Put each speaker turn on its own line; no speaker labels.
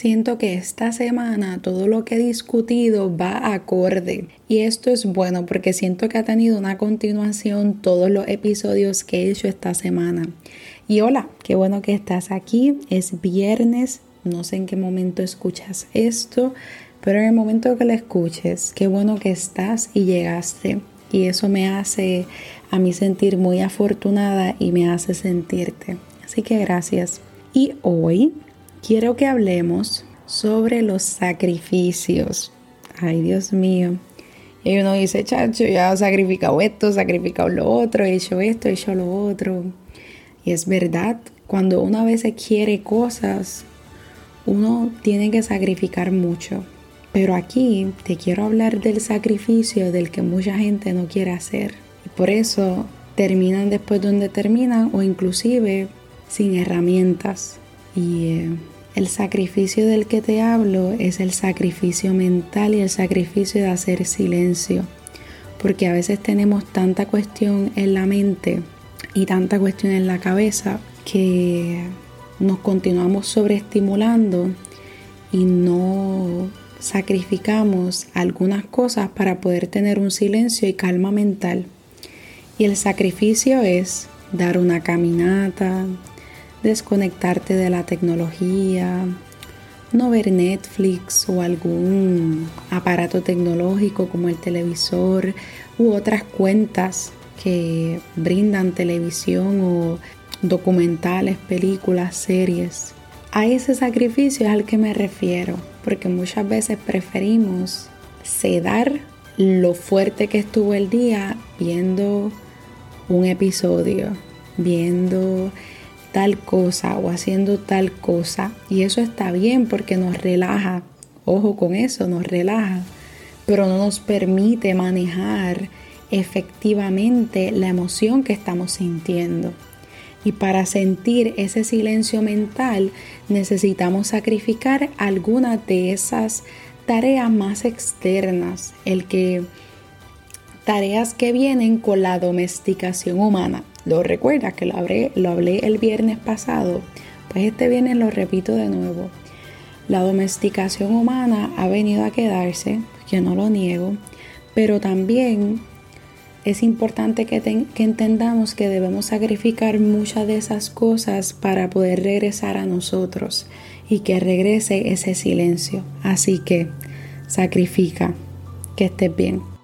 Siento que esta semana todo lo que he discutido va acorde y esto es bueno porque siento que ha tenido una continuación todos los episodios que he hecho esta semana. Y hola, qué bueno que estás aquí. Es viernes, no sé en qué momento escuchas esto, pero en el momento que lo escuches, qué bueno que estás y llegaste. Y eso me hace a mí sentir muy afortunada y me hace sentirte. Así que gracias. Y hoy quiero que hablemos sobre los sacrificios. Ay, Dios mío. Y uno dice, chacho, ya he sacrificado esto, sacrificado lo otro, he hecho esto, he hecho lo otro. Y es verdad, cuando uno a veces quiere cosas, uno tiene que sacrificar mucho. Pero aquí te quiero hablar del sacrificio del que mucha gente no quiere hacer. Y por eso terminan después donde terminan o inclusive sin herramientas. Y eh, el sacrificio del que te hablo es el sacrificio mental y el sacrificio de hacer silencio. Porque a veces tenemos tanta cuestión en la mente y tanta cuestión en la cabeza que nos continuamos sobreestimulando y no sacrificamos algunas cosas para poder tener un silencio y calma mental. Y el sacrificio es dar una caminata, desconectarte de la tecnología, no ver Netflix o algún aparato tecnológico como el televisor u otras cuentas que brindan televisión o documentales, películas, series. A ese sacrificio es al que me refiero, porque muchas veces preferimos sedar lo fuerte que estuvo el día viendo un episodio, viendo tal cosa o haciendo tal cosa. Y eso está bien porque nos relaja. Ojo con eso, nos relaja. Pero no nos permite manejar efectivamente la emoción que estamos sintiendo. Y para sentir ese silencio mental necesitamos sacrificar alguna de esas tareas más externas, el que tareas que vienen con la domesticación humana. Lo recuerdas que lo hablé, lo hablé el viernes pasado, pues este viernes lo repito de nuevo. La domesticación humana ha venido a quedarse, yo no lo niego, pero también es importante que, que, entendamos que debemos sacrificar muchas de esas cosas para poder regresar a nosotros y que regrese ese silencio. Así que sacrifica, que estés bien.